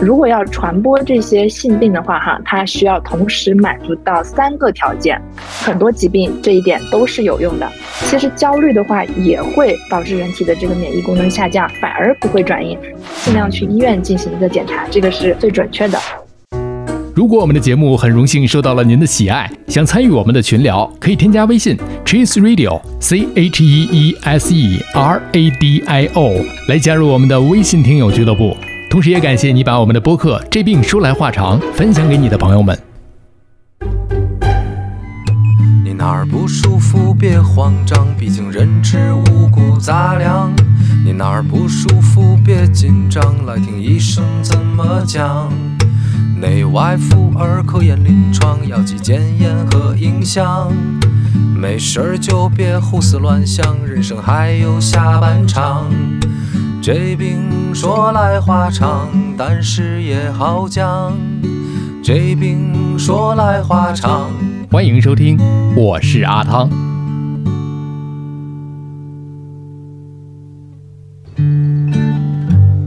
如果要传播这些性病的话，哈，它需要同时满足到三个条件。很多疾病这一点都是有用的。其实焦虑的话也会导致人体的这个免疫功能下降，反而不会转阴。尽量去医院进行一个检查，这个是最准确的。如果我们的节目很荣幸受到了您的喜爱，想参与我们的群聊，可以添加微信 Cheese Radio C H E E S E R A D I O 来加入我们的微信听友俱乐部。同时，也感谢你把我们的播客《这病说来话长》分享给你的朋友们。你哪儿不舒服别慌张，毕竟人吃五谷杂粮。你哪儿不舒服别紧张，来听医生怎么讲。内外妇儿科研临床，药剂检验和影像。没事儿就别胡思乱想，人生还有下半场。这病说来话长，但是也好讲。这病说来话长。欢迎收听，我是阿汤。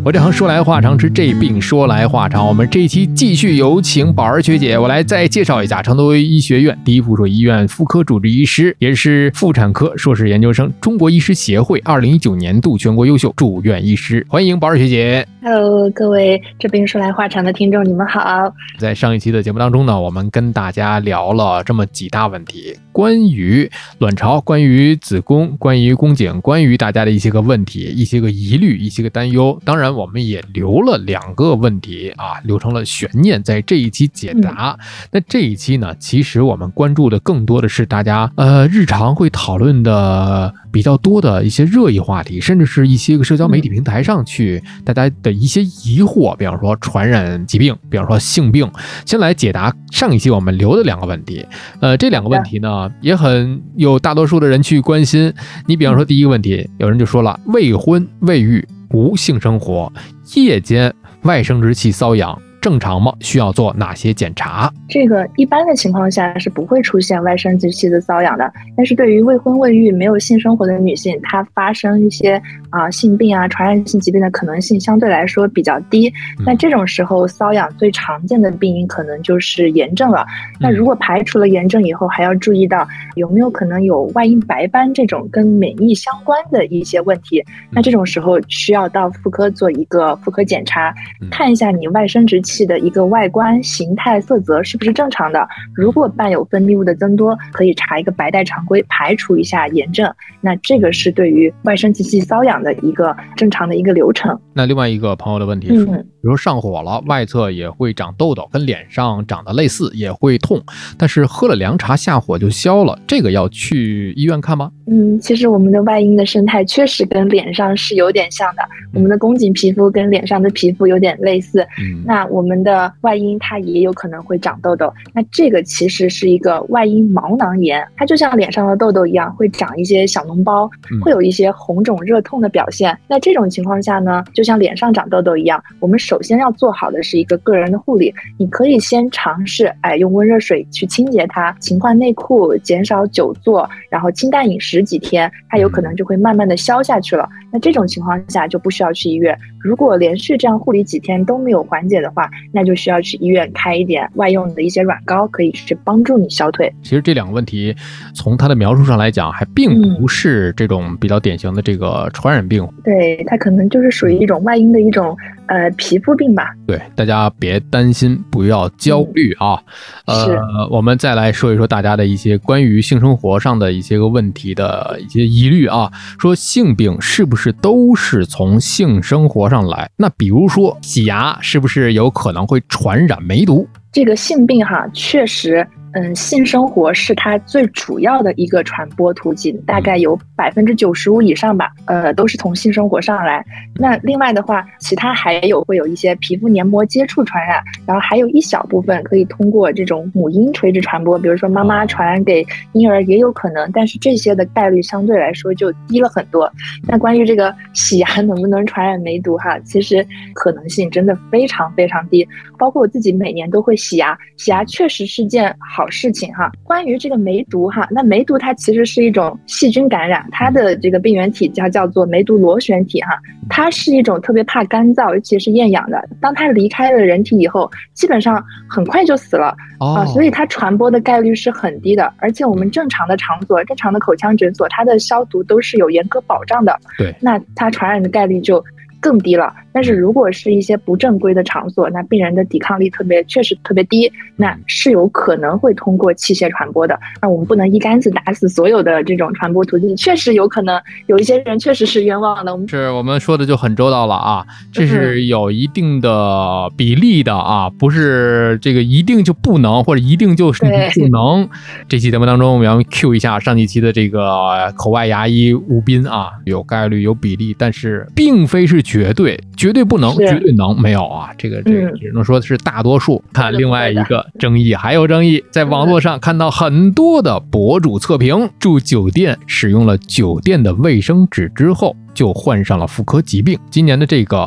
我这行说来话长，是这病说来话长。我们这一期继续有请宝儿学姐，我来再介绍一下成都医学院第一附属医院妇科主治医师，也是妇产科硕士研究生，中国医师协会二零一九年度全国优秀住院医师。欢迎宝儿学姐。Hello，各位这病说来话长的听众，你们好。在上一期的节目当中呢，我们跟大家聊了这么几大问题，关于卵巢，关于子宫，关于宫颈，关于大家的一些个问题，一些个疑虑，一些个担忧。当然。我们也留了两个问题啊，留成了悬念，在这一期解答。那这一期呢，其实我们关注的更多的是大家呃日常会讨论的比较多的一些热议话题，甚至是一些个社交媒体平台上去大家的一些疑惑，比方说传染疾病，比方说性病。先来解答上一期我们留的两个问题。呃，这两个问题呢，也很有大多数的人去关心。你比方说第一个问题，有人就说了，未婚未育。无性生活，夜间外生殖器瘙痒。正常吗？需要做哪些检查？这个一般的情况下是不会出现外生殖器的瘙痒的。但是对于未婚未育、没有性生活的女性，她发生一些啊性病啊、传染性疾病的可能性相对来说比较低。那这种时候瘙痒最常见的病因可能就是炎症了。那如果排除了炎症以后，还要注意到有没有可能有外阴白斑这种跟免疫相关的一些问题。那这种时候需要到妇科做一个妇科检查，看一下你外生殖器。器的一个外观形态色泽是不是正常的？如果伴有分泌物的增多，可以查一个白带常规，排除一下炎症。那这个是对于外生殖器瘙痒的一个正常的一个流程。那另外一个朋友的问题是，比如上火了，外侧也会长痘痘，跟脸上长得类似，也会痛，但是喝了凉茶下火就消了，这个要去医院看吗？嗯，其实我们的外阴的生态确实跟脸上是有点像的，我们的宫颈皮肤跟脸上的皮肤有点类似。嗯，那我。们的外阴它也有可能会长痘痘，那这个其实是一个外阴毛囊炎，它就像脸上的痘痘一样，会长一些小脓包，会有一些红肿热痛的表现。那这种情况下呢，就像脸上长痘痘一样，我们首先要做好的是一个个人的护理。你可以先尝试，哎，用温热水去清洁它，勤换内裤，减少久坐，然后清淡饮食几天，它有可能就会慢慢的消下去了。那这种情况下就不需要去医院。如果连续这样护理几天都没有缓解的话，那就需要去医院开一点外用的一些软膏，可以去帮助你消退。其实这两个问题，从它的描述上来讲，还并不是这种比较典型的这个传染病。对，它可能就是属于一种外因的一种呃皮肤病吧。对，大家别担心，不要焦虑啊。呃，我们再来说一说大家的一些关于性生活上的一些个问题的一些疑虑啊。说性病是不是都是从性生活上来？那比如说洗牙，是不是有可能会传染梅毒？这个性病哈，确实。嗯，性生活是它最主要的一个传播途径，大概有百分之九十五以上吧，呃，都是从性生活上来。那另外的话，其他还有会有一些皮肤黏膜接触传染，然后还有一小部分可以通过这种母婴垂直传播，比如说妈妈传染给婴儿也有可能，但是这些的概率相对来说就低了很多。那关于这个洗牙能不能传染梅毒哈，其实可能性真的非常非常低。包括我自己每年都会洗牙，洗牙确实是件好。好事情哈。关于这个梅毒哈，那梅毒它其实是一种细菌感染，它的这个病原体叫叫做梅毒螺旋体哈，它是一种特别怕干燥，尤其是厌氧的。当它离开了人体以后，基本上很快就死了啊，所以它传播的概率是很低的。而且我们正常的场所、正常的口腔诊所，它的消毒都是有严格保障的。对，那它传染的概率就更低了。但是如果是一些不正规的场所，那病人的抵抗力特别确实特别低，那是有可能会通过器械传播的。那我们不能一竿子打死所有的这种传播途径，确实有可能有一些人确实是冤枉的。我们是我们说的就很周到了啊，这是有一定的比例的啊，不是这个一定就不能或者一定就是不能。这期节目当中，我们要 Q 一下上几期的这个口外牙医吴斌啊，有概率有比例，但是并非是绝对。绝对不能，绝对能，没有啊！这个这个只能说是大多数。看另外一个争议，还有争议，在网络上看到很多的博主测评，住酒店使用了酒店的卫生纸之后。就患上了妇科疾病。今年的这个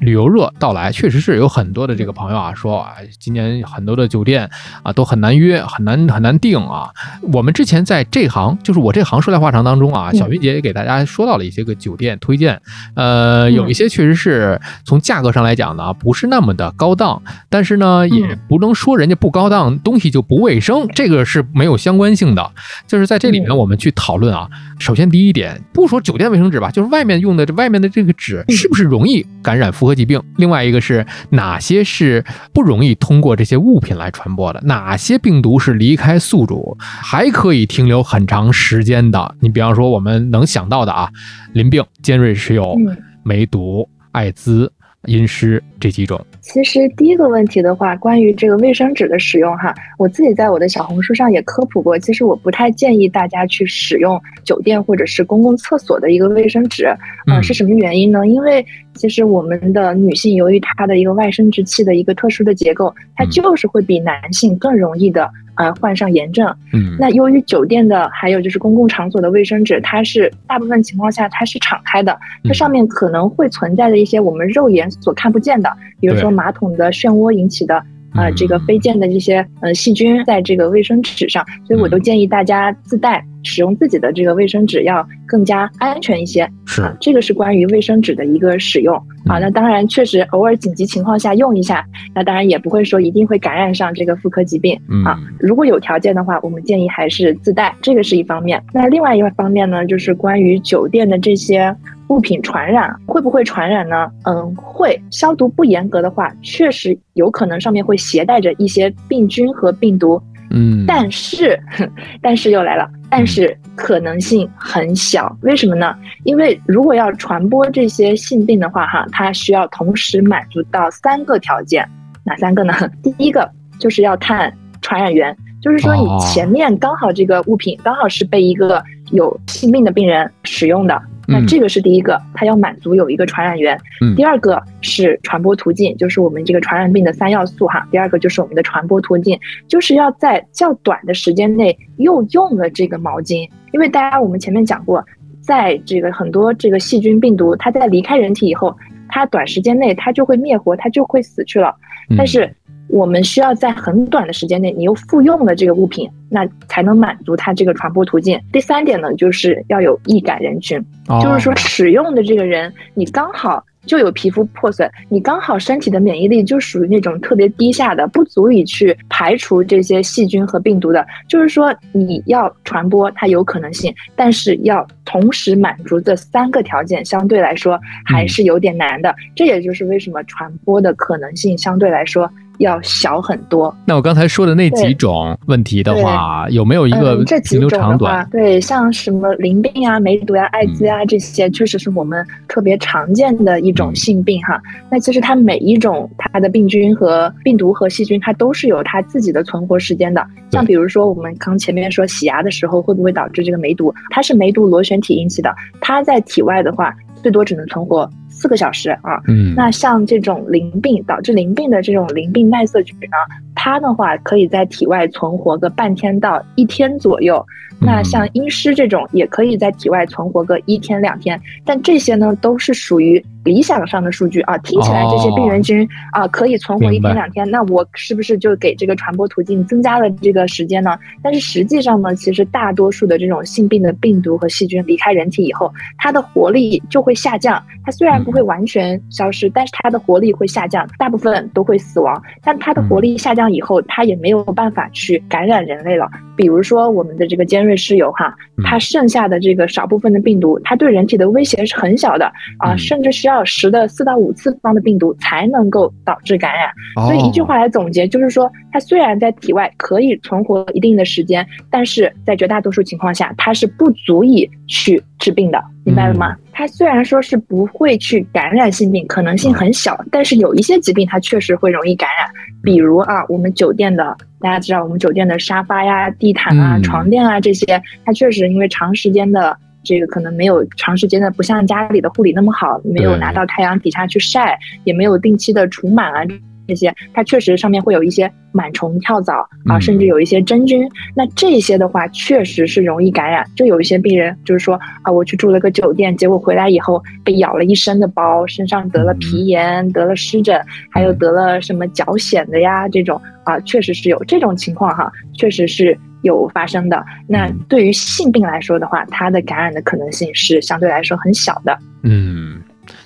旅游热到来，确实是有很多的这个朋友啊说啊，今年很多的酒店啊都很难约，很难很难订啊。我们之前在这行，就是我这行说来话长当中啊，小云姐也给大家说到了一些个酒店推荐，呃，有一些确实是从价格上来讲呢，不是那么的高档，但是呢，也不能说人家不高档，东西就不卫生，这个是没有相关性的。就是在这里面，我们去讨论啊。首先第一点，不说酒店卫生纸吧。就是外面用的这外面的这个纸是不是容易感染复合疾病？另外一个是哪些是不容易通过这些物品来传播的？哪些病毒是离开宿主还可以停留很长时间的？你比方说我们能想到的啊，淋病、尖锐湿疣、梅毒、艾滋。阴湿这几种，其实第一个问题的话，关于这个卫生纸的使用哈，我自己在我的小红书上也科普过。其实我不太建议大家去使用酒店或者是公共厕所的一个卫生纸，嗯，是什么原因呢？因为其实我们的女性由于她的一个外生殖器的一个特殊的结构，它就是会比男性更容易的。呃，患上炎症。嗯，那由于酒店的还有就是公共场所的卫生纸，它是大部分情况下它是敞开的，它上面可能会存在着一些我们肉眼所看不见的，比如说马桶的漩涡引起的。啊，这个飞溅的这些呃细菌在这个卫生纸上，所以我都建议大家自带，使用自己的这个卫生纸要更加安全一些。是，这个是关于卫生纸的一个使用。啊，那当然确实偶尔紧急情况下用一下，那当然也不会说一定会感染上这个妇科疾病啊。如果有条件的话，我们建议还是自带，这个是一方面。那另外一方面呢，就是关于酒店的这些。物品传染会不会传染呢？嗯，会。消毒不严格的话，确实有可能上面会携带着一些病菌和病毒。嗯，但是，但是又来了，但是可能性很小。为什么呢？因为如果要传播这些性病的话，哈，它需要同时满足到三个条件。哪三个呢？第一个就是要看传染源，就是说你前面刚好这个物品刚好是被一个有性病的病人使用的。那这个是第一个，它要满足有一个传染源。第二个是传播途径，就是我们这个传染病的三要素哈。第二个就是我们的传播途径，就是要在较短的时间内又用了这个毛巾，因为大家我们前面讲过，在这个很多这个细菌病毒，它在离开人体以后，它短时间内它就会灭活，它就会死去了。但是我们需要在很短的时间内，你又复用了这个物品，那才能满足它这个传播途径。第三点呢，就是要有易感人群，就是说使用的这个人，你刚好。就有皮肤破损，你刚好身体的免疫力就属于那种特别低下的，不足以去排除这些细菌和病毒的。就是说，你要传播它有可能性，但是要同时满足这三个条件，相对来说还是有点难的。这也就是为什么传播的可能性相对来说。要小很多。那我刚才说的那几种问题的话，有没有一个停留长短？对，像什么淋病啊、梅毒啊、艾滋啊这些，确实是我们特别常见的一种性病哈。那其实它每一种它的病菌和病毒和细菌，它都是有它自己的存活时间的。像比如说我们刚前面说洗牙的时候会不会导致这个梅毒？它是梅毒螺旋体引起的，它在体外的话最多只能存活。四个小时啊，嗯，那像这种淋病导致淋病的这种淋病耐色菌呢，它的话可以在体外存活个半天到一天左右。那像阴湿这种也可以在体外存活个一天两天，但这些呢都是属于。理想上的数据啊，听起来这些病原菌啊可以存活一天两天，那我是不是就给这个传播途径增加了这个时间呢？但是实际上呢，其实大多数的这种性病的病毒和细菌离开人体以后，它的活力就会下降。它虽然不会完全消失，但是它的活力会下降，大部分都会死亡。但它的活力下降以后，它也没有办法去感染人类了。比如说我们的这个尖锐湿疣哈，它剩下的这个少部分的病毒，它对人体的威胁是很小的啊，甚至需要。到十的四到五次方的病毒才能够导致感染，所以一句话来总结，就是说它虽然在体外可以存活一定的时间，但是在绝大多数情况下，它是不足以去治病的，明白了吗？它虽然说是不会去感染性病，可能性很小，但是有一些疾病它确实会容易感染，比如啊，我们酒店的大家知道，我们酒店的沙发呀、地毯啊、床垫啊这些，它确实因为长时间的。这个可能没有长时间的，不像家里的护理那么好，没有拿到太阳底下去晒，也没有定期的除螨啊，这些它确实上面会有一些螨虫、跳蚤啊，甚至有一些真菌。那这些的话，确实是容易感染。就有一些病人就是说啊，我去住了个酒店，结果回来以后被咬了一身的包，身上得了皮炎，得了湿疹，还有得了什么脚癣的呀，这种啊，确实是有这种情况哈，确实是。有发生的，那对于性病来说的话，它的感染的可能性是相对来说很小的。嗯。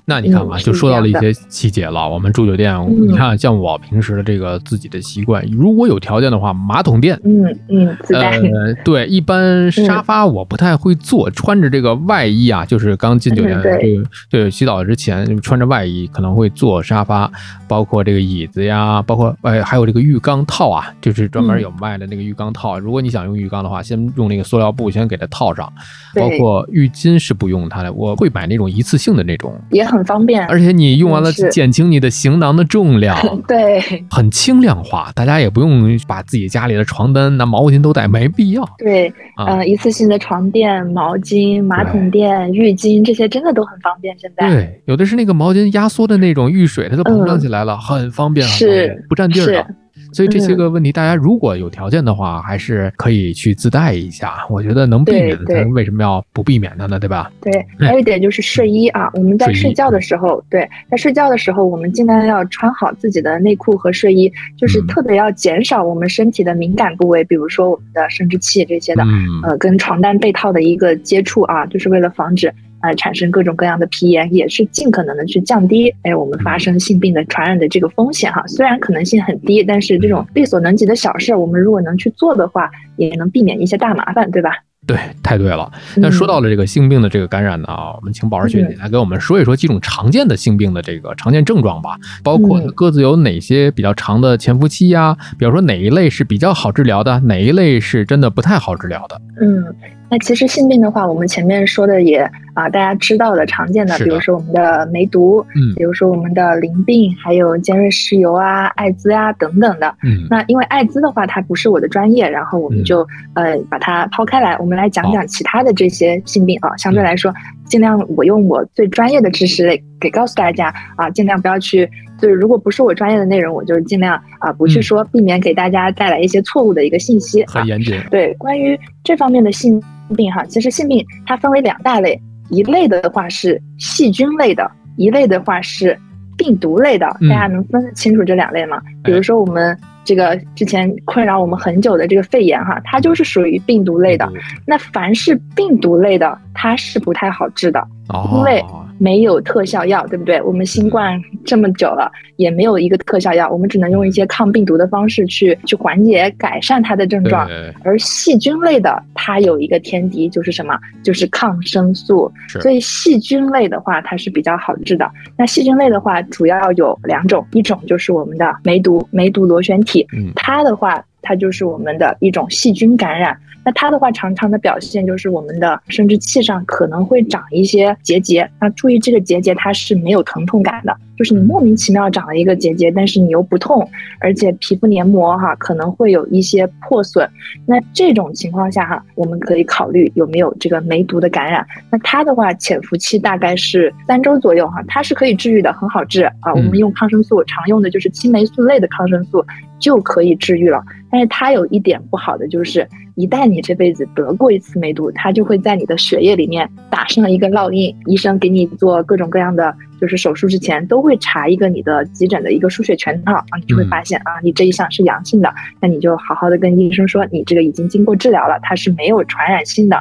那你看嘛，就说到了一些细节了。我们住酒店，你看像我平时的这个自己的习惯，如果有条件的话，马桶垫，嗯嗯，呃，对，一般沙发我不太会坐，穿着这个外衣啊，就是刚进酒店，对对，洗澡之前穿着外衣可能会坐沙发，包括这个椅子呀，包括哎还有这个浴缸套啊，就是专门有卖的那个浴缸套。如果你想用浴缸的话，先用那个塑料布先给它套上，包括浴巾是不用它的，我会买那种一次性的那种，也很。很方便，而且你用完了减轻你的行囊的重量，对，很轻量化，大家也不用把自己家里的床单、拿毛巾都带，没必要。对，嗯，一次性的床垫、毛巾、马桶垫、浴巾这些真的都很方便。现在对，有的是那个毛巾压缩的那种，遇水它就膨胀起来了，很方便，是不占地儿的。所以这些个问题，大家如果有条件的话，还是可以去自带一下。我觉得能避免的，咱为什么要不避免它呢？对吧？对，还有一点就是睡衣啊，我们在睡觉的时候，对，在睡觉的时候，我们尽量要穿好自己的内裤和睡衣，就是特别要减少我们身体的敏感部位，比如说我们的生殖器这些的，呃，跟床单被套的一个接触啊，就是为了防止。呃，产生各种各样的皮炎，也是尽可能的去降低哎我们发生性病的传染的这个风险哈。虽然可能性很低，但是这种力所能及的小事，我们如果能去做的话，也能避免一些大麻烦，对吧？对，太对了。那说到了这个性病的这个感染呢，我们请宝儿学姐来给我们说一说几种常见的性病的这个常见症状吧，包括各自有哪些比较长的潜伏期呀？比如说哪一类是比较好治疗的，哪一类是真的不太好治疗的？嗯。那其实性病的话，我们前面说的也啊，大家知道的常见的，比如说我们的梅毒，嗯，比如说我们的淋病，还有尖锐湿疣啊、艾滋啊等等的。嗯，那因为艾滋的话，它不是我的专业，然后我们就呃把它抛开来，我们来讲讲其他的这些性病啊，相对来说，尽量我用我最专业的知识给给告诉大家啊，尽量不要去。就是如果不是我专业的内容，我就尽量啊不去说，避免给大家带来一些错误的一个信息。很严谨。对，关于这方面的性病哈，其实性病它分为两大类，一类的话是细菌类的，一类的话是病毒类的。大家能分清楚这两类吗？比如说我们这个之前困扰我们很久的这个肺炎哈，它就是属于病毒类的。那凡是病毒类的，它是不太好治的，因为。没有特效药，对不对？我们新冠这么久了，也没有一个特效药，我们只能用一些抗病毒的方式去去缓解、改善它的症状。而细菌类的，它有一个天敌，就是什么？就是抗生素。所以细菌类的话，它是比较好治的。那细菌类的话，主要有两种，一种就是我们的梅毒，梅毒螺旋体，它的话。它就是我们的一种细菌感染，那它的话常常的表现就是我们的生殖器上可能会长一些结节。那注意这个结节它是没有疼痛感的，就是你莫名其妙长了一个结节，但是你又不痛，而且皮肤黏膜哈可能会有一些破损。那这种情况下哈，我们可以考虑有没有这个梅毒的感染。那它的话潜伏期大概是三周左右哈，它是可以治愈的，很好治啊。我们用抗生素常用的就是青霉素类的抗生素就可以治愈了。但是它有一点不好的就是，一旦你这辈子得过一次梅毒，它就会在你的血液里面打上一个烙印。医生给你做各种各样的就是手术之前，都会查一个你的急诊的一个输血全套啊，你就会发现啊，你这一项是阳性的，那你就好好的跟医生说，你这个已经经过治疗了，它是没有传染性的，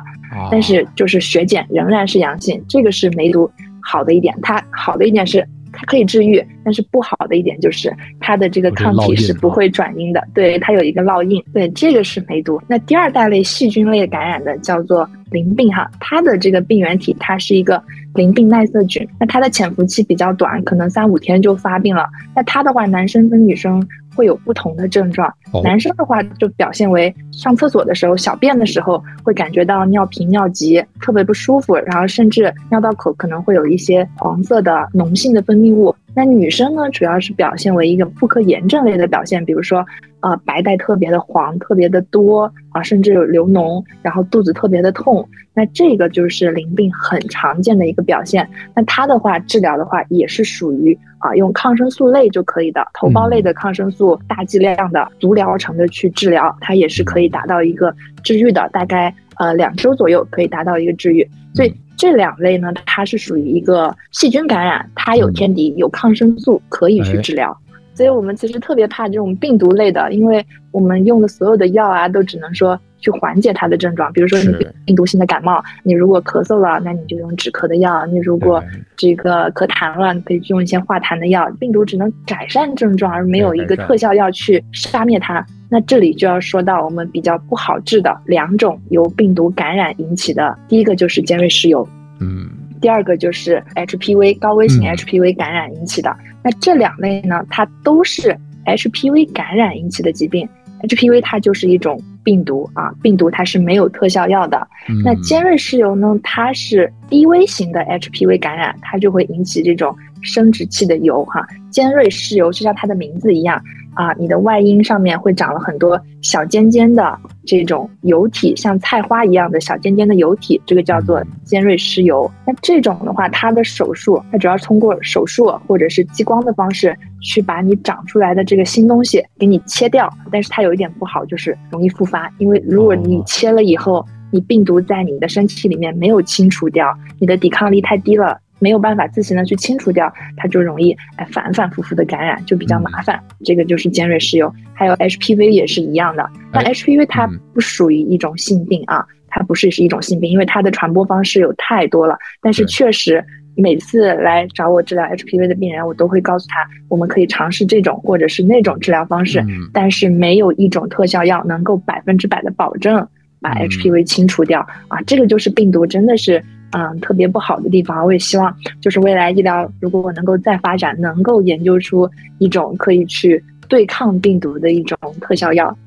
但是就是血检仍然是阳性，这个是梅毒好的一点，它好的一点是。它可以治愈，但是不好的一点就是它的这个抗体是不会转阴的，对，它有一个烙印，对，这个是梅毒。那第二大类细菌类感染的叫做淋病哈，它的这个病原体它是一个淋病耐色菌，那它的潜伏期比较短，可能三五天就发病了。那它的话，男生跟女生。会有不同的症状，男生的话就表现为上厕所的时候、小便的时候会感觉到尿频尿急，特别不舒服，然后甚至尿道口可能会有一些黄色的脓性的分泌物。那女生呢，主要是表现为一个妇科炎症类的表现，比如说，呃，白带特别的黄，特别的多啊，甚至有流脓，然后肚子特别的痛。那这个就是淋病很常见的一个表现。那它的话，治疗的话也是属于啊，用抗生素类就可以的，头孢类的抗生素，大剂量的足疗程的去治疗，它也是可以达到一个治愈的，大概呃两周左右可以达到一个治愈。所以。这两类呢，它是属于一个细菌感染，它有天敌，有抗生素可以去治疗。所以我们其实特别怕这种病毒类的，因为我们用的所有的药啊，都只能说去缓解它的症状。比如说你病毒性的感冒，你如果咳嗽了，那你就用止咳的药；你如果这个咳痰了，你可以用一些化痰的药。病毒只能改善症状，而没有一个特效药去杀灭它。那这里就要说到我们比较不好治的两种由病毒感染引起的，第一个就是尖锐湿疣，嗯，第二个就是 HPV 高危型 HPV 感染引起的。那这两类呢，它都是 HPV 感染引起的疾病。HPV 它就是一种病毒啊，病毒它是没有特效药的。那尖锐湿疣呢，它是低危型的 HPV 感染，它就会引起这种生殖器的疣哈。尖锐湿疣就像它的名字一样。啊，你的外阴上面会长了很多小尖尖的这种疣体，像菜花一样的小尖尖的疣体，这个叫做尖锐湿疣。那这种的话，它的手术，它主要通过手术或者是激光的方式去把你长出来的这个新东西给你切掉。但是它有一点不好，就是容易复发，因为如果你切了以后，你病毒在你的身体里面没有清除掉，你的抵抗力太低了。没有办法自行的去清除掉，它就容易哎反反复复的感染，就比较麻烦。这个就是尖锐湿疣，还有 HPV 也是一样的。但 HPV 它不属于一种性病啊，它不是是一种性病，因为它的传播方式有太多了。但是确实每次来找我治疗 HPV 的病人，我都会告诉他，我们可以尝试这种或者是那种治疗方式，但是没有一种特效药能够百分之百的保证把 HPV 清除掉啊。这个就是病毒真的是。嗯，特别不好的地方，我也希望就是未来医疗如果我能够再发展，能够研究出一种可以去对抗病毒的一种特效药。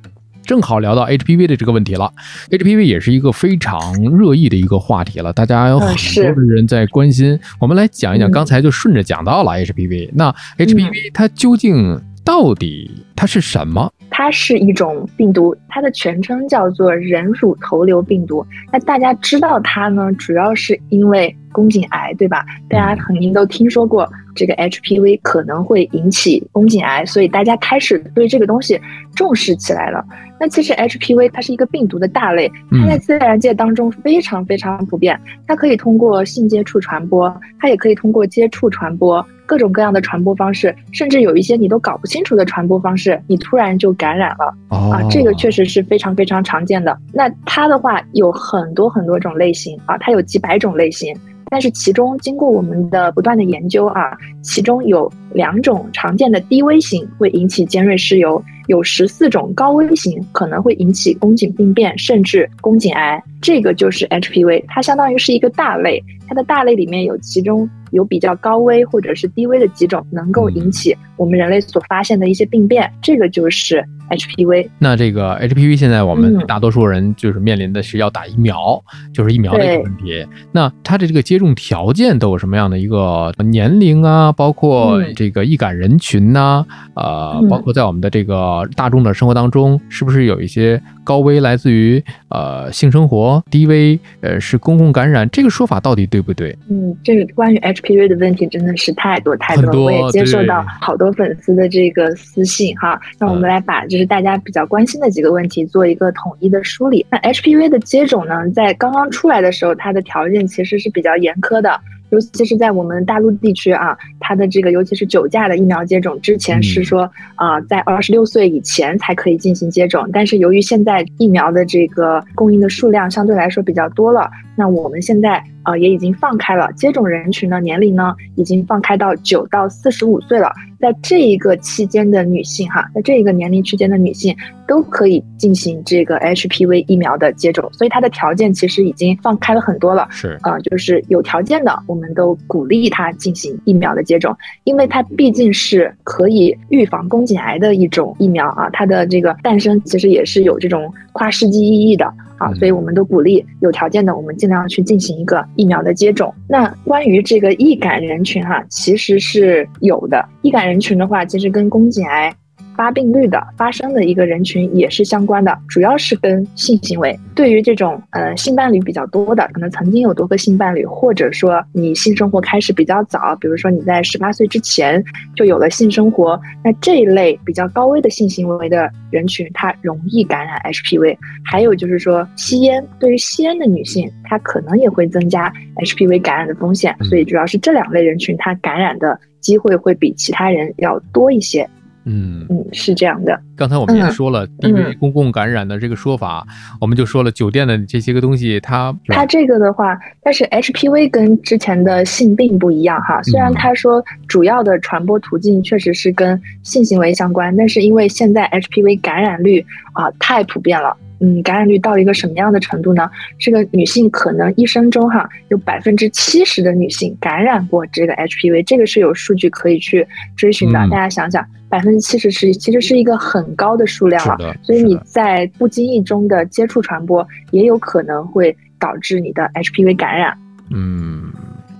正好聊到 HPV 的这个问题了，HPV 也是一个非常热议的一个话题了，大家有很多的人在关心。我们来讲一讲，刚才就顺着讲到了 HPV，那 HPV 它究竟到底它是什么？它是一种病毒，它的全称叫做人乳头瘤病毒。那大家知道它呢，主要是因为宫颈癌，对吧？大家肯定都听说过这个 HPV 可能会引起宫颈癌，所以大家开始对这个东西重视起来了。那其实 HPV 它是一个病毒的大类，它在自然界当中非常非常普遍，它可以通过性接触传播，它也可以通过接触传播。各种各样的传播方式，甚至有一些你都搞不清楚的传播方式，你突然就感染了啊！这个确实是非常非常常见的。那它的话有很多很多种类型啊，它有几百种类型，但是其中经过我们的不断的研究啊，其中有两种常见的低危型会引起尖锐湿疣，有十四种高危型可能会引起宫颈病变甚至宫颈癌。这个就是 HPV，它相当于是一个大类，它的大类里面有其中。有比较高危或者是低危的几种能够引起我们人类所发现的一些病变，这个就是 HPV。那这个 HPV 现在我们大多数人就是面临的是要打疫苗，就是疫苗的一个问题。那它的这个接种条件都有什么样的一个年龄啊？包括这个易感人群呐，呃，包括在我们的这个呃大众的生活当中，是不是有一些高危来自于呃性生活，低危呃是公共感染？这个说法到底对不对？嗯，这个关于 HPV 的问题真的是太多太多，我也接受到好多粉丝的这个私信哈。那我们来把就是大家比较关心的几个问题做一个统一的梳理。那 HPV 的接种呢，在刚刚出来的时候，它的条件其实是比较严苛的。尤其是在我们大陆地区啊，它的这个尤其是九价的疫苗接种，之前是说啊，在二十六岁以前才可以进行接种，但是由于现在疫苗的这个供应的数量相对来说比较多了，那我们现在啊也已经放开了接种人群的年龄呢，已经放开到九到四十五岁了。在这一个期间的女性哈，在这一个年龄区间的女性都可以进行这个 HPV 疫苗的接种，所以它的条件其实已经放开了很多了。是啊，就是有条件的，我们都鼓励她进行疫苗的接种，因为它毕竟是可以预防宫颈癌的一种疫苗啊，它的这个诞生其实也是有这种跨世纪意义的。啊，所以我们都鼓励有条件的，我们尽量去进行一个疫苗的接种。那关于这个易感人群哈，其实是有的。易感人群的话，其实跟宫颈癌。发病率的发生的一个人群也是相关的，主要是跟性行为。对于这种呃性伴侣比较多的，可能曾经有多个性伴侣，或者说你性生活开始比较早，比如说你在十八岁之前就有了性生活，那这一类比较高危的性行为的人群，它容易感染 HPV。还有就是说吸烟，对于吸烟的女性，她可能也会增加 HPV 感染的风险。所以主要是这两类人群，她感染的机会会比其他人要多一些。嗯嗯，是这样的。刚才我们也说了，因为公共感染的这个说法，我们就说了酒店的这些个东西，它它这个的话，但是 HPV 跟之前的性病不一样哈。虽然他说主要的传播途径确实是跟性行为相关，但是因为现在 HPV 感染率啊太普遍了。嗯，感染率到一个什么样的程度呢？这个女性可能一生中哈有百分之七十的女性感染过这个 HPV，这个是有数据可以去追寻的。大家想想，百分之七十是其实是一个很高的数量了。所以你在不经意中的接触传播，也有可能会导致你的 HPV 感染。嗯，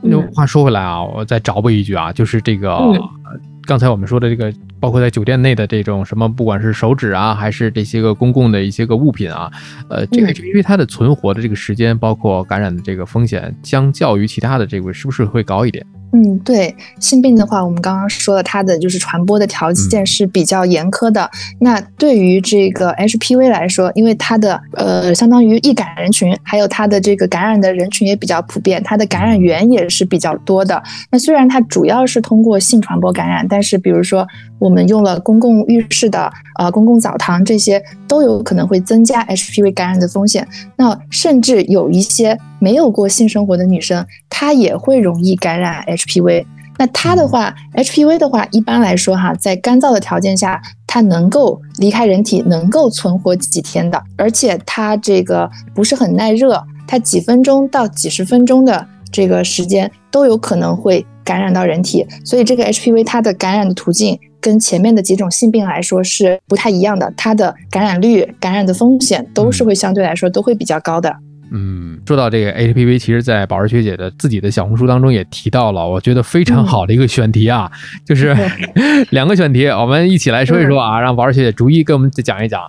那话说回来啊，我再找补一句啊，就是这个刚才我们说的这个。包括在酒店内的这种什么，不管是手指啊，还是这些个公共的一些个物品啊，呃，这个因为它的存活的这个时间，包括感染的这个风险，相较于其他的这个，是不是会高一点？嗯，对，性病的话，我们刚刚说了，它的就是传播的条件是比较严苛的。那对于这个 HPV 来说，因为它的呃，相当于易感人群，还有它的这个感染的人群也比较普遍，它的感染源也是比较多的。那虽然它主要是通过性传播感染，但是比如说我们用了公共浴室的呃公共澡堂这些，都有可能会增加 HPV 感染的风险。那甚至有一些。没有过性生活的女生，她也会容易感染 HPV。那她的话，HPV 的话，一般来说哈，在干燥的条件下，它能够离开人体，能够存活几天的，而且它这个不是很耐热，它几分钟到几十分钟的这个时间都有可能会感染到人体。所以这个 HPV 它的感染的途径跟前面的几种性病来说是不太一样的，它的感染率、感染的风险都是会相对来说都会比较高的。嗯，说到这个 HPV，其实，在宝儿学姐的自己的小红书当中也提到了，我觉得非常好的一个选题啊，就是 两个选题，我们一起来说一说啊，让宝儿学姐逐一跟我们讲一讲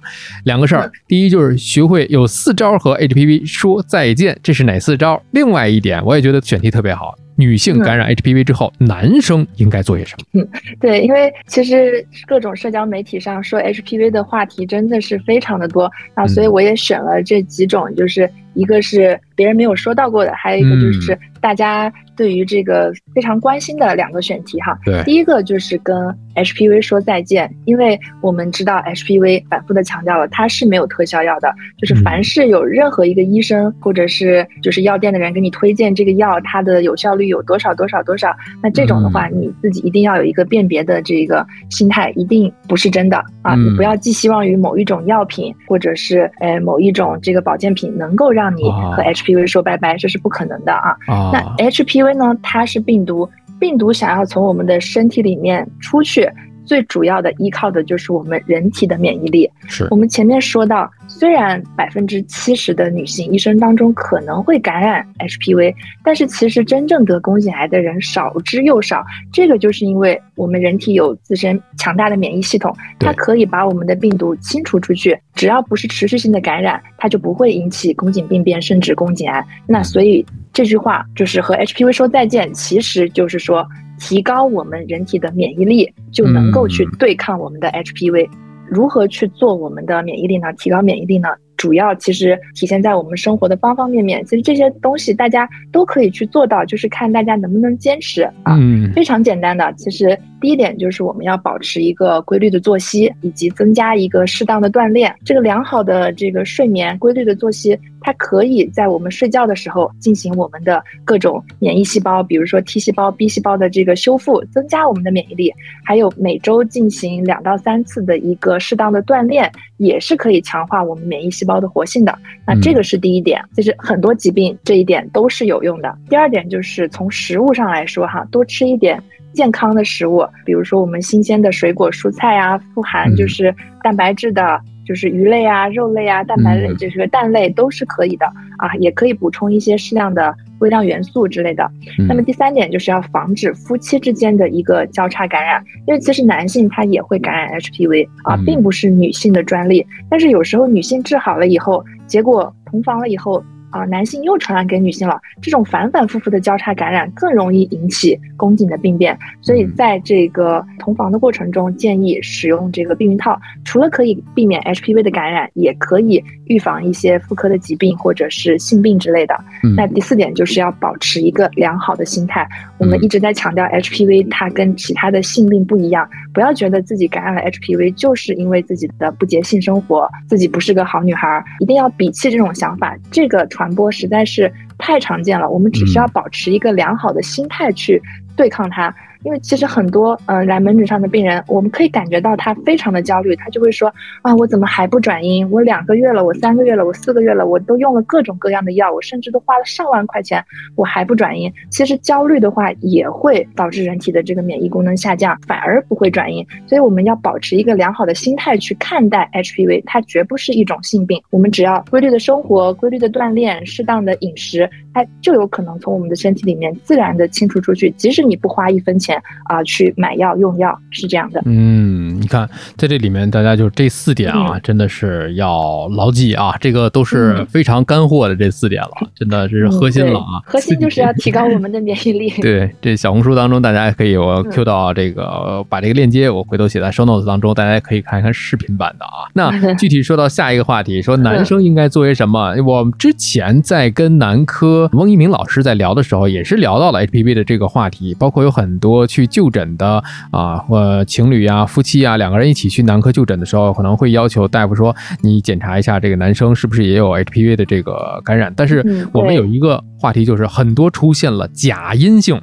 两个事儿。第一就是学会有四招和 HPV 说再见，这是哪四招？另外一点，我也觉得选题特别好。女性感染 HPV 之后，男生应该做些什么？嗯，对，因为其实各种社交媒体上说 HPV 的话题真的是非常的多啊，所以我也选了这几种，就是一个是别人没有说到过的，还有一个就是大家。对于这个非常关心的两个选题哈，对，第一个就是跟 HPV 说再见，因为我们知道 HPV 反复的强调了，它是没有特效药的，就是凡是有任何一个医生或者是就是药店的人给你推荐这个药，它的有效率有多少多少多少，那这种的话你自己一定要有一个辨别的这个心态，一定不是真的啊，你不要寄希望于某一种药品或者是呃某一种这个保健品能够让你和 HPV 说拜拜，这是不可能的啊。那 HPV 呢，它是病毒，病毒想要从我们的身体里面出去，最主要的依靠的就是我们人体的免疫力。是我们前面说到，虽然百分之七十的女性一生当中可能会感染 HPV，但是其实真正得宫颈癌的人少之又少。这个就是因为我们人体有自身强大的免疫系统，它可以把我们的病毒清除出去。只要不是持续性的感染，它就不会引起宫颈病变，甚至宫颈癌。那所以这句话就是和 HPV 说再见，其实就是说提高我们人体的免疫力，就能够去对抗我们的 HPV。如何去做我们的免疫力呢？提高免疫力呢？主要其实体现在我们生活的方方面面。其实这些东西大家都可以去做到，就是看大家能不能坚持啊。非常简单的，其实。第一点就是我们要保持一个规律的作息，以及增加一个适当的锻炼。这个良好的这个睡眠、规律的作息，它可以在我们睡觉的时候进行我们的各种免疫细胞，比如说 T 细胞、B 细胞的这个修复，增加我们的免疫力。还有每周进行两到三次的一个适当的锻炼，也是可以强化我们免疫细胞的活性的。那这个是第一点，就是很多疾病这一点都是有用的。第二点就是从食物上来说，哈，多吃一点。健康的食物，比如说我们新鲜的水果、蔬菜啊，富含就是蛋白质的，就是鱼类啊、肉类啊、蛋白类，就是蛋类都是可以的啊，也可以补充一些适量的微量元素之类的。那么第三点就是要防止夫妻之间的一个交叉感染，因为其实男性他也会感染 HPV 啊，并不是女性的专利。但是有时候女性治好了以后，结果同房了以后。啊，男性又传染给女性了，这种反反复复的交叉感染更容易引起宫颈的病变，所以在这个同房的过程中，建议使用这个避孕套，除了可以避免 HPV 的感染，也可以预防一些妇科的疾病或者是性病之类的。那第四点就是要保持一个良好的心态，我们一直在强调 HPV 它跟其他的性病不一样，不要觉得自己感染了 HPV 就是因为自己的不洁性生活，自己不是个好女孩，一定要摒弃这种想法，这个。传播实在是太常见了，我们只需要保持一个良好的心态去对抗它。因为其实很多嗯来门诊上的病人，我们可以感觉到他非常的焦虑，他就会说啊，我怎么还不转阴？我两个月了，我三个月了，我四个月了，我都用了各种各样的药，我甚至都花了上万块钱，我还不转阴。其实焦虑的话也会导致人体的这个免疫功能下降，反而不会转阴。所以我们要保持一个良好的心态去看待 HPV，它绝不是一种性病。我们只要规律的生活、规律的锻炼、适当的饮食，它就有可能从我们的身体里面自然的清除出去，即使你不花一分钱。啊，去买药用药是这样的。嗯，你看，在这里面，大家就这四点啊，真的是要牢记啊，这个都是非常干货的这四点了，真的是核心了啊。核心就是要提高我们的免疫力。对，这小红书当中，大家可以我 Q 到这个，把这个链接我回头写在 show notes 当中，大家可以看一看视频版的啊。那 具体说到下一个话题，说男生应该作为什么？我们之前在跟男科翁一鸣老师在聊的时候，也是聊到了 HPV 的这个话题，包括有很多去。就诊的啊，或情侣啊、夫妻啊，两个人一起去男科就诊的时候，可能会要求大夫说，你检查一下这个男生是不是也有 HPV 的这个感染。但是我们有一个话题，就是很多出现了假阴性，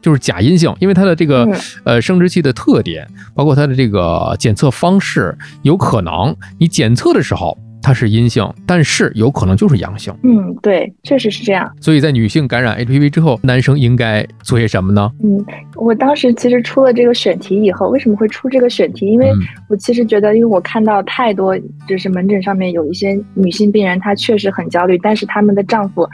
就是假阴性，因为它的这个呃生殖器的特点，包括它的这个检测方式，有可能你检测的时候。它是阴性，但是有可能就是阳性。嗯，对，确实是这样。所以在女性感染 HPV 之后，男生应该做些什么呢？嗯，我当时其实出了这个选题以后，为什么会出这个选题？因为我其实觉得，因为我看到太多，就是门诊上面有一些女性病人，她确实很焦虑，但是她们的丈夫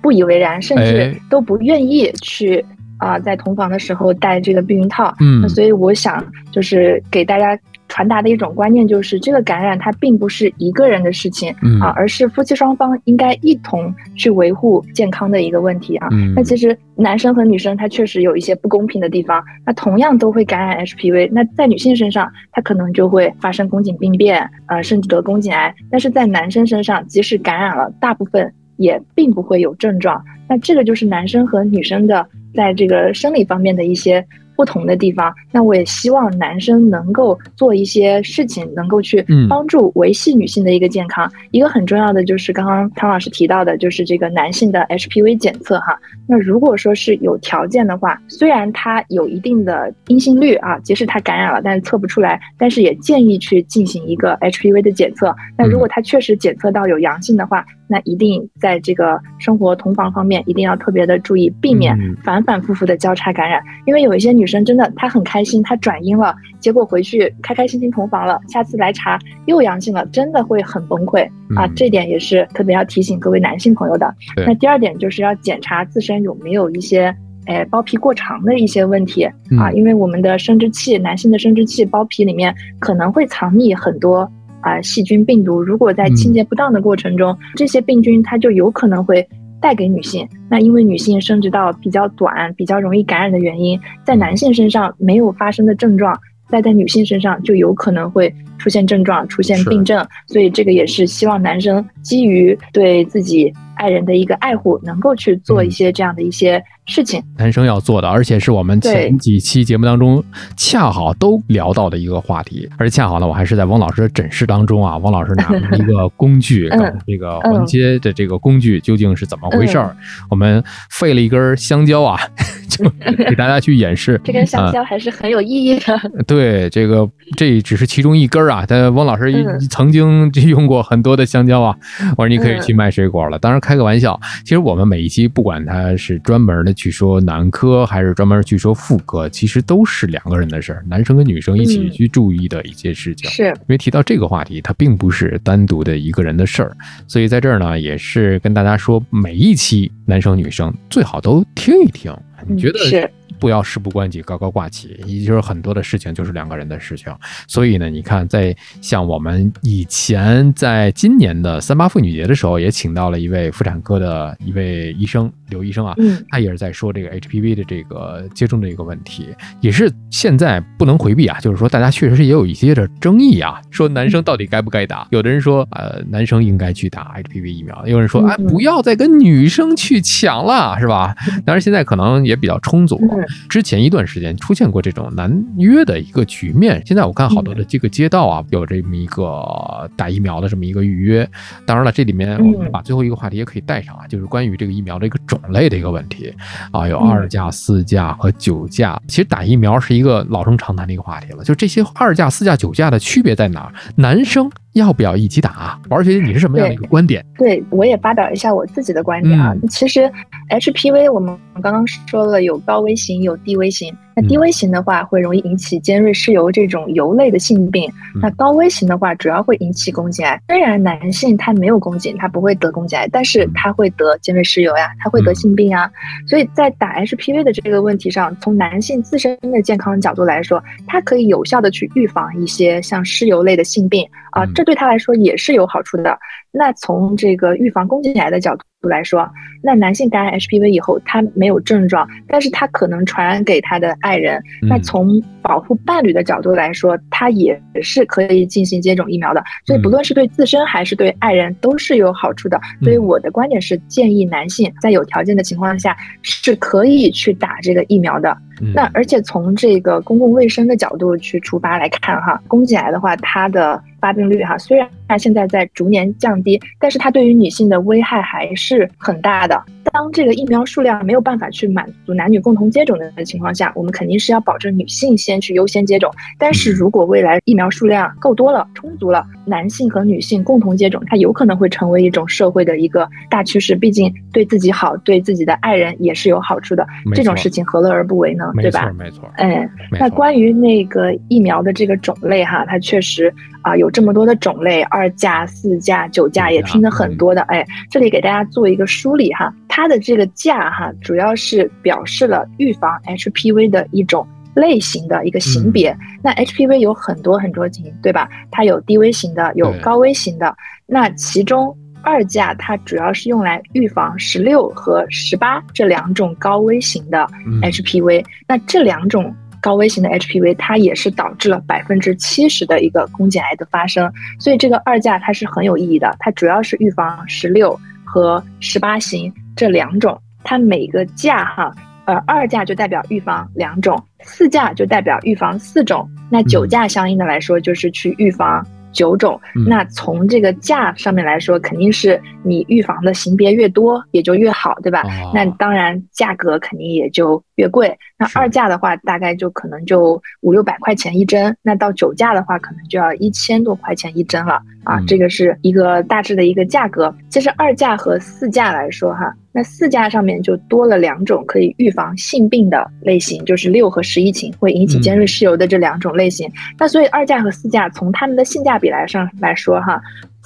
不以为然，甚至都不愿意去啊，在同房的时候戴这个避孕套。嗯，所以我想就是给大家。传达的一种观念就是，这个感染它并不是一个人的事情啊，而是夫妻双方应该一同去维护健康的一个问题啊。那其实男生和女生他确实有一些不公平的地方，那同样都会感染 HPV，那在女性身上，他可能就会发生宫颈病变，呃，甚至得宫颈癌；但是在男生身上，即使感染了，大部分也并不会有症状。那这个就是男生和女生的在这个生理方面的一些。不同的地方，那我也希望男生能够做一些事情，能够去帮助维系女性的一个健康。一个很重要的就是刚刚汤老师提到的，就是这个男性的 HPV 检测哈。那如果说是有条件的话，虽然它有一定的阴性率啊，即使他感染了，但是测不出来，但是也建议去进行一个 HPV 的检测。那如果他确实检测到有阳性的话，那一定在这个生活同房方面一定要特别的注意，避免反反复复的交叉感染，因为有一些女。生真的她很开心，她转阴了，结果回去开开心心同房了，下次来查又阳性了，真的会很崩溃啊！这点也是特别要提醒各位男性朋友的。那第二点就是要检查自身有没有一些。哎，包皮过长的一些问题啊，因为我们的生殖器，男性的生殖器包皮里面可能会藏匿很多啊细菌、病毒。如果在清洁不当的过程中，这些病菌它就有可能会带给女性。那因为女性生殖道比较短，比较容易感染的原因，在男性身上没有发生的症状，在在女性身上就有可能会出现症状、出现病症。所以这个也是希望男生基于对自己爱人的一个爱护，能够去做一些这样的一些。事情，男生要做的，而且是我们前几期节目当中恰好都聊到的一个话题，而且恰好呢，我还是在汪老师的诊室当中啊，汪老师拿了一个工具，这个环接的这个工具究竟是怎么回事儿？我们废了一根香蕉啊，就给大家去演示。这根香蕉还是很有意义的。对，这个这只是其中一根啊，但汪老师曾经用过很多的香蕉啊，我说你可以去卖水果了。当然开个玩笑，其实我们每一期不管它是专门的。去说男科还是专门去说妇科，其实都是两个人的事儿，男生跟女生一起去注意的一些事情。是，因为提到这个话题，它并不是单独的一个人的事儿，所以在这儿呢，也是跟大家说，每一期男生女生最好都听一听。你觉得是？不要事不关己高高挂起，也就是很多的事情就是两个人的事情。所以呢，你看，在像我们以前在今年的三八妇女节的时候，也请到了一位妇产科的一位医生刘医生啊，他也是在说这个 HPV 的这个接种的一个问题，也是现在不能回避啊。就是说，大家确实是也有一些的争议啊，说男生到底该不该打？有的人说，呃，男生应该去打 HPV 疫苗；有人说，哎，不要再跟女生去抢了，是吧？当然，现在可能也比较充足。之前一段时间出现过这种难约的一个局面，现在我看好多的这个街道啊，有这么一个打疫苗的这么一个预约。当然了，这里面我们把最后一个话题也可以带上啊，就是关于这个疫苗的一个种类的一个问题啊，有二价、四价和九价。其实打疫苗是一个老生常谈的一个话题了，就这些二价、四价、九价的区别在哪？男生。要不要一起打？王学姐，你是什么样的一个观点？对我也发表一下我自己的观点啊。其实 HPV 我们刚刚说了有高危型，有低危型。那低危型的话会容易引起尖锐湿疣这种疣类的性病。那高危型的话主要会引起宫颈癌。虽然男性他没有宫颈，他不会得宫颈癌，但是他会得尖锐湿疣呀，他会得性病啊。所以在打 HPV 的这个问题上，从男性自身的健康角度来说，它可以有效的去预防一些像湿疣类的性病啊。这对他来说也是有好处的。那从这个预防宫颈癌的角度来说，那男性感染 HPV 以后，他没有症状，但是他可能传染给他的爱人。那从保护伴侣的角度来说，他也是可以进行接种疫苗的。所以不论是对自身还是对爱人，都是有好处的。所以我的观点是，建议男性在有条件的情况下是可以去打这个疫苗的。那而且从这个公共卫生的角度去出发来看，哈，宫颈癌的话，它的发病率哈，虽然它现在在逐年降低，但是它对于女性的危害还是很大的。当这个疫苗数量没有办法去满足男女共同接种的情况下，我们肯定是要保证女性先去优先接种。但是如果未来疫苗数量够多了、充足了，男性和女性共同接种，它有可能会成为一种社会的一个大趋势。毕竟对自己好，对自己的爱人也是有好处的。这种事情何乐而不为呢？对吧？没错，哎，那关于那个疫苗的这个种类哈，它确实啊有这么多的种类，二价、四价、九价也听得很多的。哎，这里给大家做一个梳理哈。它的这个价哈，主要是表示了预防 HPV 的一种类型的一个型别。那 HPV 有很多很多型，对吧？它有低危型的，有高危型的。那其中二价它主要是用来预防十六和十八这两种高危型的 HPV。那这两种高危型的 HPV，它也是导致了百分之七十的一个宫颈癌的发生。所以这个二价它是很有意义的，它主要是预防十六和十八型。这两种，它每个价哈，呃，二价就代表预防两种，四价就代表预防四种，那九价相应的来说就是去预防九种。那从这个价上面来说，肯定是你预防的型别越多，也就越好，对吧？那当然价格肯定也就。越贵。那二价的话，大概就可能就五六百块钱一针。那到九价的话，可能就要一千多块钱一针了啊。这个是一个大致的一个价格。其实二价和四价来说哈，那四价上面就多了两种可以预防性病的类型，就是六和十一型会引起尖锐湿疣的这两种类型。那所以二价和四价从它们的性价比来上来说哈。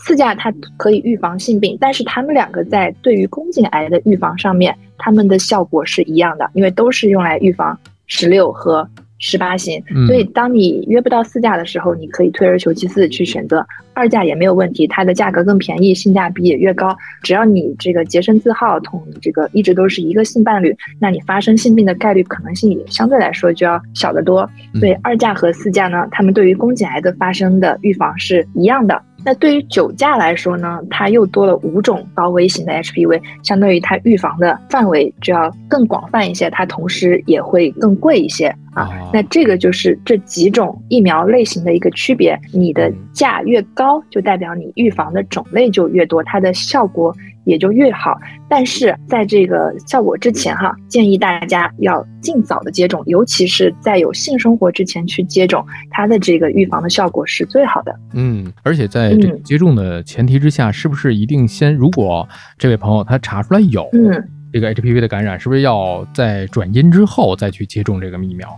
四价它可以预防性病，但是它们两个在对于宫颈癌的预防上面，它们的效果是一样的，因为都是用来预防十六和十八型。所以当你约不到四价的时候，你可以退而求其次去选择二价也没有问题，它的价格更便宜，性价比也越高。只要你这个洁身自好，同这个一直都是一个性伴侣，那你发生性病的概率可能性也相对来说就要小得多。所以二价和四价呢，它们对于宫颈癌的发生的预防是一样的。那对于酒驾来说呢，它又多了五种高危型的 HPV，相当于它预防的范围就要更广泛一些，它同时也会更贵一些啊。那这个就是这几种疫苗类型的一个区别，你的价越高，就代表你预防的种类就越多，它的效果。也就越好，但是在这个效果之前哈，建议大家要尽早的接种，尤其是在有性生活之前去接种，它的这个预防的效果是最好的。嗯，而且在这个接种的前提之下，是不是一定先，如果这位朋友他查出来有这个 HPV 的感染，是不是要在转阴之后再去接种这个疫苗？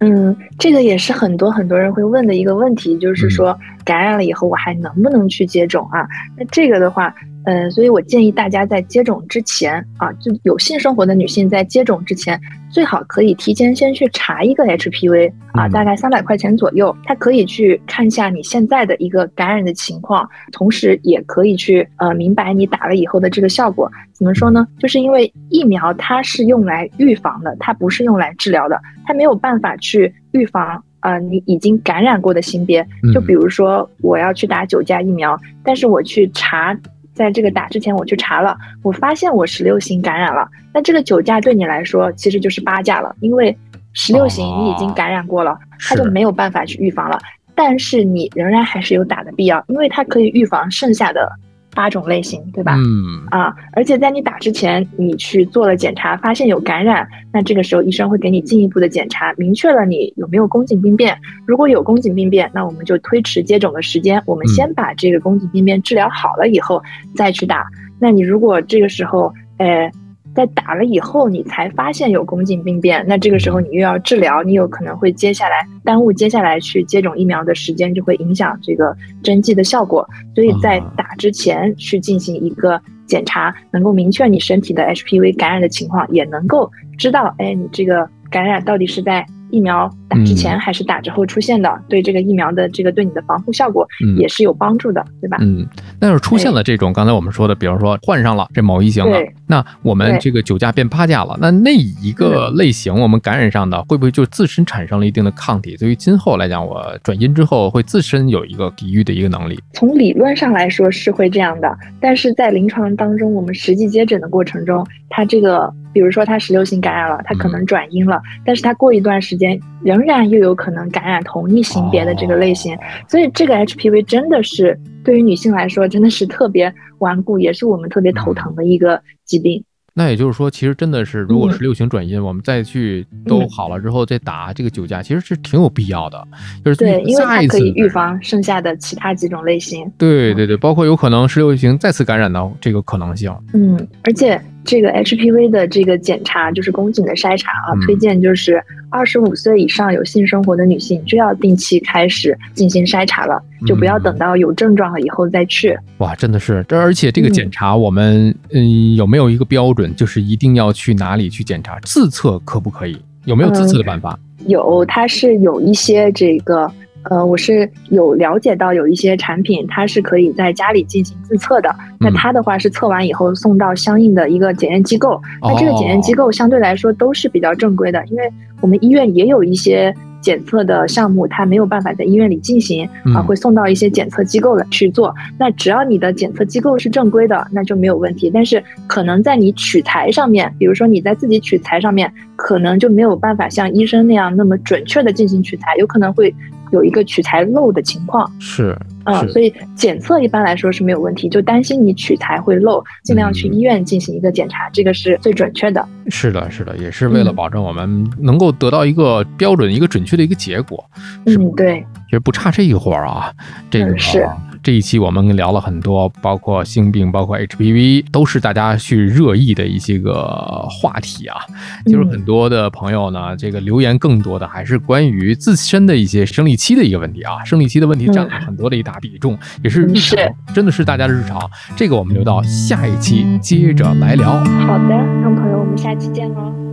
嗯，这个也是很多很多人会问的一个问题，就是说感染了以后我还能不能去接种啊？那这个的话。嗯，所以我建议大家在接种之前啊，就有性生活的女性在接种之前，最好可以提前先去查一个 HPV 啊，大概三百块钱左右，它可以去看一下你现在的一个感染的情况，同时也可以去呃明白你打了以后的这个效果。怎么说呢？就是因为疫苗它是用来预防的，它不是用来治疗的，它没有办法去预防呃你已经感染过的性别。就比如说我要去打九价疫苗，但是我去查。在这个打之前，我去查了，我发现我十六型感染了。那这个九价对你来说其实就是八价了，因为十六型你已经感染过了，它就没有办法去预防了。但是你仍然还是有打的必要，因为它可以预防剩下的。八种类型，对吧？嗯啊，而且在你打之前，你去做了检查，发现有感染，那这个时候医生会给你进一步的检查，明确了你有没有宫颈病变。如果有宫颈病变，那我们就推迟接种的时间，我们先把这个宫颈病变治疗好了以后再去打。那你如果这个时候，呃。在打了以后，你才发现有宫颈病变，那这个时候你又要治疗，你有可能会接下来耽误接下来去接种疫苗的时间，就会影响这个针剂的效果。所以在打之前去进行一个检查，能够明确你身体的 HPV 感染的情况，也能够知道，哎，你这个感染到底是在。疫苗打之前还是打之后出现的，对这个疫苗的这个对你的防护效果也是有帮助的，对吧？嗯，那要是出现了这种刚才我们说的，比如说患上了这某一型的，那我们这个九价变八价了，那那一个类型我们感染上的会不会就自身产生了一定的抗体？对于今后来讲，我转阴之后会自身有一个抵御的一个能力？从理论上来说是会这样的，但是在临床当中，我们实际接诊的过程中，它这个。比如说他十六型感染了，他可能转阴了，但是他过一段时间仍然又有可能感染同一型别的这个类型，所以这个 HPV 真的是对于女性来说真的是特别顽固，也是我们特别头疼的一个疾病。那也就是说，其实真的是，如果是六型转阴，我们再去都好了之后再打这个九价，其实是挺有必要的。就是对，因为它可以预防剩下的其他几种类型。对对对，包括有可能十六型再次感染的这个可能性。嗯，而且。这个 HPV 的这个检查就是宫颈的筛查啊，推荐就是二十五岁以上有性生活的女性就要定期开始进行筛查了，就不要等到有症状了以后再去。哇，真的是这，而且这个检查我们嗯有没有一个标准，就是一定要去哪里去检查？自测可不可以？有没有自测的办法？有，它是有一些这个。呃，我是有了解到有一些产品，它是可以在家里进行自测的。那它的话是测完以后送到相应的一个检验机构。那这个检验机构相对来说都是比较正规的，因为我们医院也有一些。检测的项目，它没有办法在医院里进行啊，会送到一些检测机构来去做。那只要你的检测机构是正规的，那就没有问题。但是可能在你取材上面，比如说你在自己取材上面，可能就没有办法像医生那样那么准确的进行取材，有可能会有一个取材漏的情况。是，嗯，所以检测一般来说是没有问题，就担心你取材会漏，尽量去医院进行一个检查，这个是最准确的。是的，是的，也是为了保证我们能够得到一个标准、一个准确的一个结果。嗯，对，其实不差这一会儿啊，这个是。这一期我们聊了很多，包括性病，包括 HPV，都是大家去热议的一些个话题啊。就是很多的朋友呢，这个留言更多的还是关于自身的一些生理期的一个问题啊。生理期的问题占了很多的一大比重，也是日常，真的是大家的日常。这个我们留到下一期接着来聊。好的，那朋友，我们下期见喽。